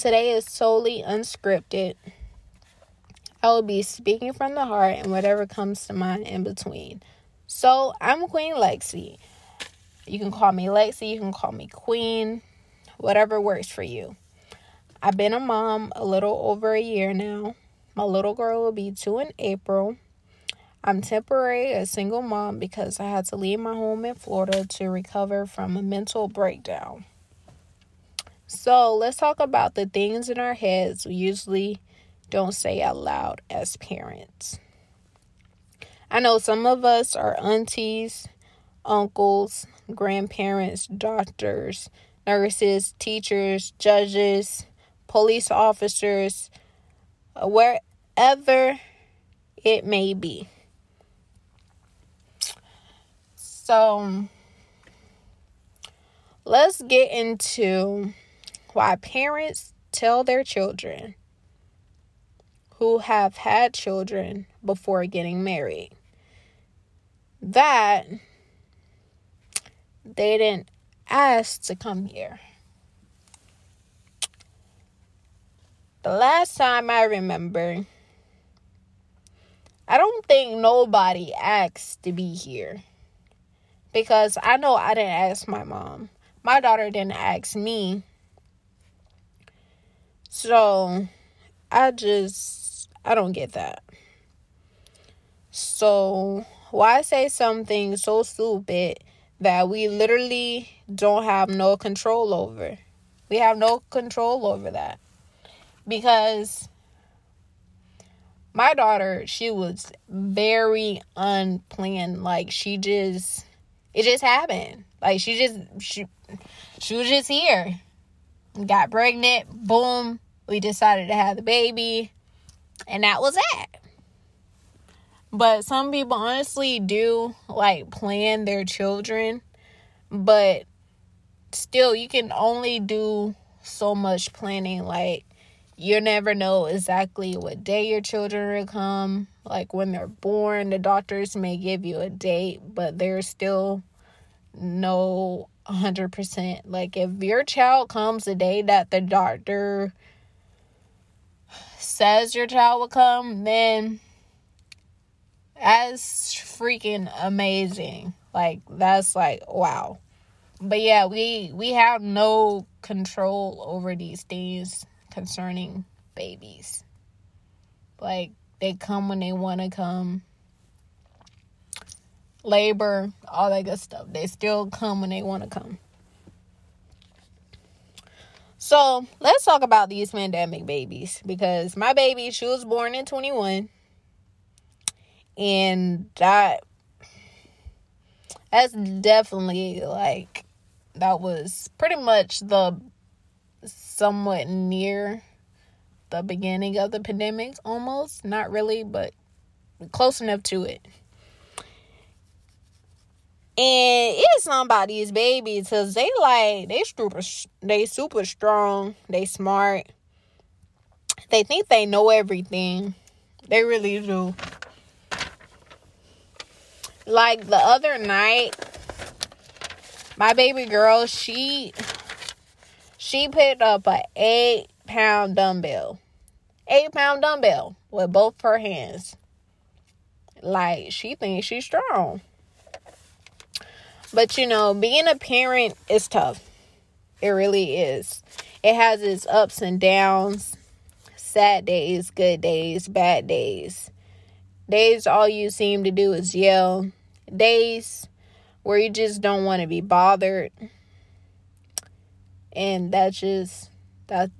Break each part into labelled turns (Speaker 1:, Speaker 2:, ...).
Speaker 1: Today is solely unscripted. I will be speaking from the heart and whatever comes to mind in between. So, I'm Queen Lexi. You can call me Lexi, you can call me Queen, whatever works for you. I've been a mom a little over a year now. My little girl will be two in April. I'm temporary a single mom because I had to leave my home in Florida to recover from a mental breakdown. So, let's talk about the things in our heads we usually don't say out loud as parents. I know some of us are aunties, uncles, grandparents, doctors, nurses, teachers, judges, police officers, wherever it may be. So, let's get into why parents tell their children who have had children before getting married that they didn't ask to come here. The last time I remember, I don't think nobody asked to be here. Because I know I didn't ask my mom. My daughter didn't ask me. So I just, I don't get that. So why say something so stupid that we literally don't have no control over? We have no control over that because my daughter, she was very unplanned. Like she just it just happened. Like she just she she was just here. Got pregnant, boom, we decided to have the baby, and that was it. But some people honestly do like plan their children, but still you can only do so much planning like you never know exactly what day your children will come. Like when they're born, the doctors may give you a date, but there's still no 100%. Like if your child comes the day that the doctor says your child will come, then that's freaking amazing. Like that's like wow. But yeah, we we have no control over these things concerning babies. Like they come when they want to come. Labor, all that good stuff. They still come when they want to come. So let's talk about these pandemic babies because my baby, she was born in 21. And that that's definitely like that was pretty much the somewhat near the beginning of the pandemic almost not really but close enough to it and it's somebody's baby because they like they super they super strong they smart. They think they know everything. They really do. Like the other night my baby girl she she picked up a eight pound dumbbell. Eight pound dumbbell with both her hands. Like she thinks she's strong but you know, being a parent is tough. It really is. It has its ups and downs, sad days, good days, bad days. Days all you seem to do is yell. Days where you just don't want to be bothered. And that's just that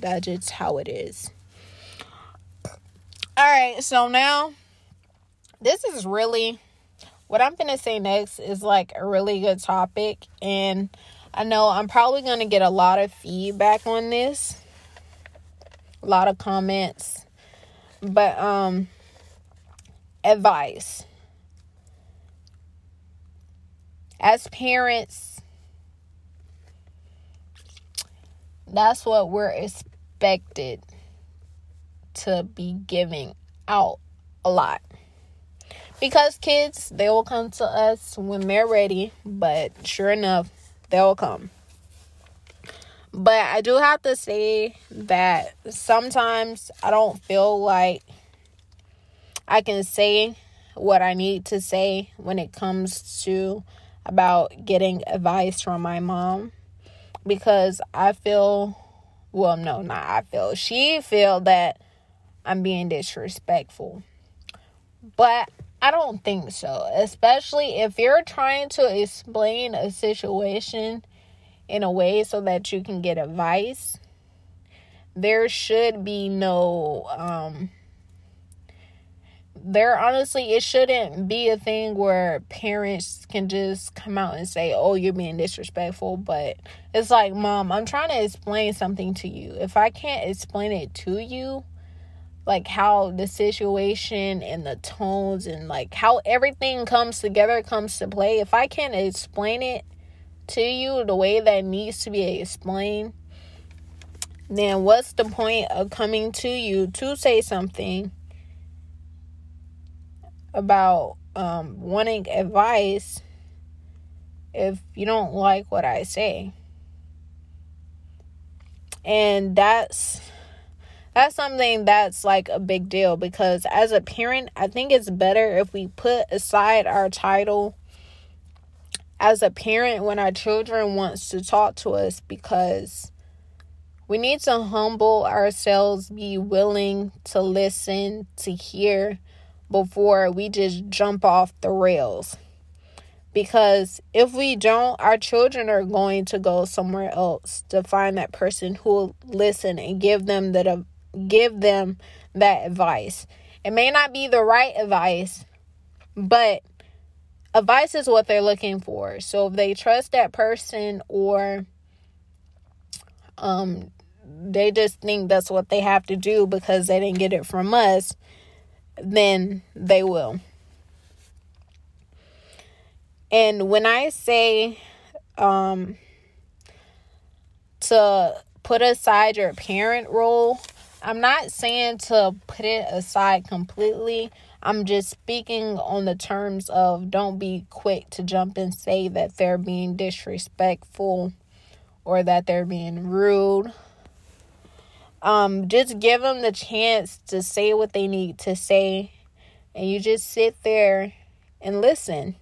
Speaker 1: that's just how it is. All right, so now this is really what I'm going to say next is like a really good topic. And I know I'm probably going to get a lot of feedback on this, a lot of comments. But, um, advice. As parents, that's what we're expected to be giving out a lot because kids they will come to us when they're ready but sure enough they'll come. But I do have to say that sometimes I don't feel like I can say what I need to say when it comes to about getting advice from my mom. Because I feel well no not I feel. She feel that I'm being disrespectful. But I don't think so, especially if you're trying to explain a situation in a way so that you can get advice. There should be no um there honestly it shouldn't be a thing where parents can just come out and say oh you're being disrespectful but it's like mom i'm trying to explain something to you if i can't explain it to you like how the situation and the tones and like how everything comes together comes to play if i can't explain it to you the way that needs to be explained then what's the point of coming to you to say something about um, wanting advice if you don't like what I say. And that's that's something that's like a big deal because as a parent, I think it's better if we put aside our title as a parent when our children wants to talk to us because we need to humble ourselves, be willing to listen, to hear, before we just jump off the rails. Because if we don't, our children are going to go somewhere else to find that person who will listen and give them that give them that advice. It may not be the right advice, but advice is what they're looking for. So if they trust that person or um they just think that's what they have to do because they didn't get it from us, then they will. And when I say um, to put aside your parent role, I'm not saying to put it aside completely. I'm just speaking on the terms of don't be quick to jump and say that they're being disrespectful or that they're being rude um just give them the chance to say what they need to say and you just sit there and listen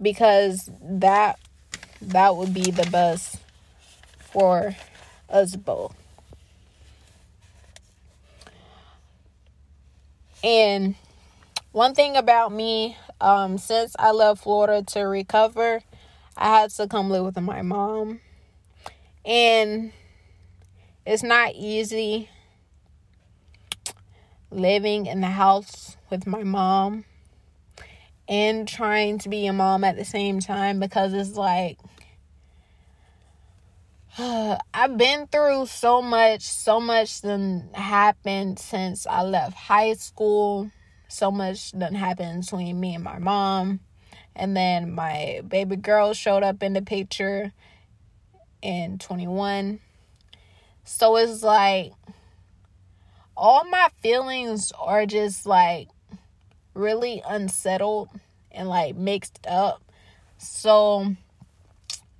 Speaker 1: because that that would be the best for us both and one thing about me um since i left florida to recover i had to come live with my mom. And it's not easy living in the house with my mom and trying to be a mom at the same time because it's like I've been through so much, so much done happened since I left high school. So much done happened between me and my mom. And then my baby girl showed up in the picture in 21. So it's like all my feelings are just like really unsettled and like mixed up. So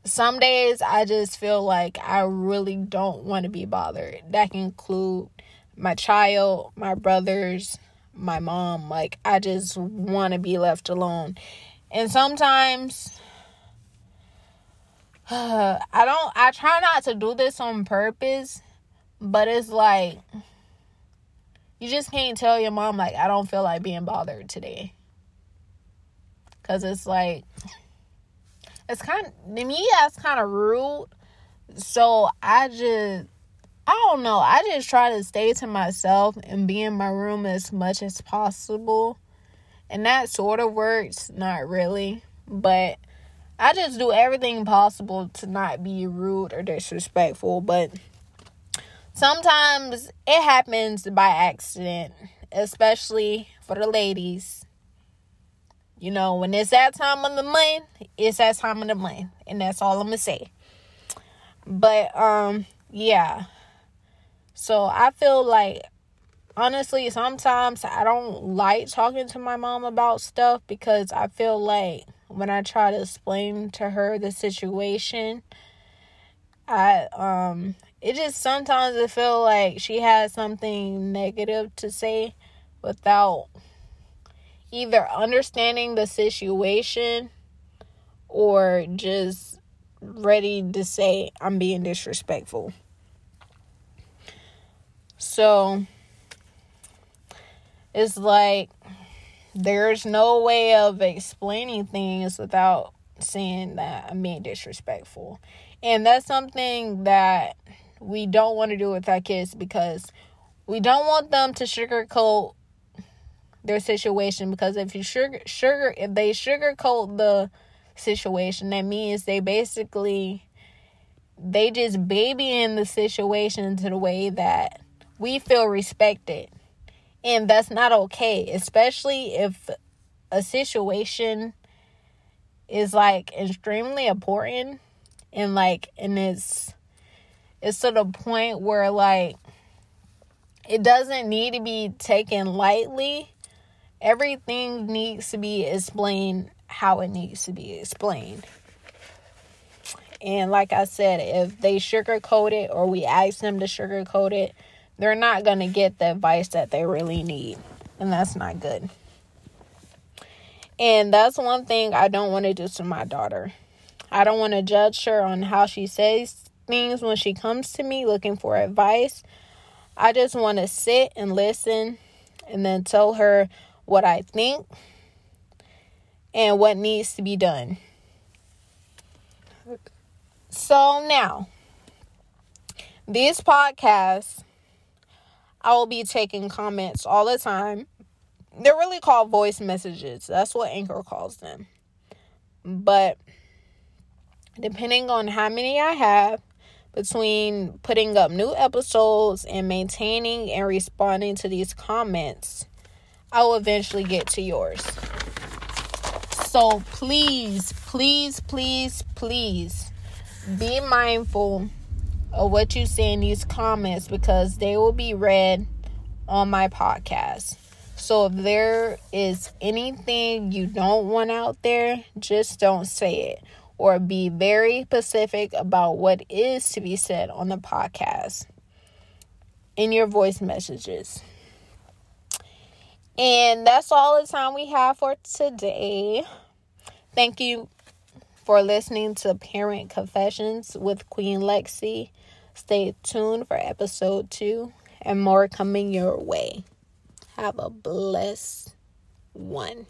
Speaker 1: some days I just feel like I really don't want to be bothered. That can include my child, my brothers, my mom. Like I just want to be left alone. And sometimes I don't I try not to do this on purpose, but it's like you just can't tell your mom like I don't feel like being bothered today. Cuz it's like it's kind of to me that's kind of rude. So I just I don't know. I just try to stay to myself and be in my room as much as possible. And that sort of works, not really, but I just do everything possible to not be rude or disrespectful, but sometimes it happens by accident, especially for the ladies. You know, when it's that time of the month, it's that time of the month, and that's all I'm gonna say. But um, yeah. So I feel like honestly, sometimes I don't like talking to my mom about stuff because I feel like when I try to explain to her the situation, I um it just sometimes I feel like she has something negative to say without either understanding the situation or just ready to say I'm being disrespectful. So it's like there's no way of explaining things without saying that I'm being disrespectful. And that's something that we don't want to do with our kids because we don't want them to sugarcoat their situation because if you sugar sugar if they sugarcoat the situation that means they basically they just baby in the situation to the way that we feel respected. And that's not okay especially if a situation is like extremely important and like and it's it's to the point where like it doesn't need to be taken lightly everything needs to be explained how it needs to be explained. And like i said if they sugarcoat it or we ask them to sugarcoat it they're not going to get the advice that they really need and that's not good. And that's one thing i don't want to do to my daughter. I don't want to judge her on how she says things when she comes to me looking for advice. I just want to sit and listen and then tell her what I think and what needs to be done. So now, these podcasts, I will be taking comments all the time. They're really called voice messages. That's what Anchor calls them. But depending on how many I have, between putting up new episodes and maintaining and responding to these comments, I will eventually get to yours. So please, please, please, please be mindful of what you say in these comments because they will be read on my podcast. So if there is anything you don't want out there, just don't say it or be very specific about what is to be said on the podcast in your voice messages. And that's all the time we have for today. Thank you for listening to Parent Confessions with Queen Lexi. Stay tuned for episode two and more coming your way. Have a blessed one.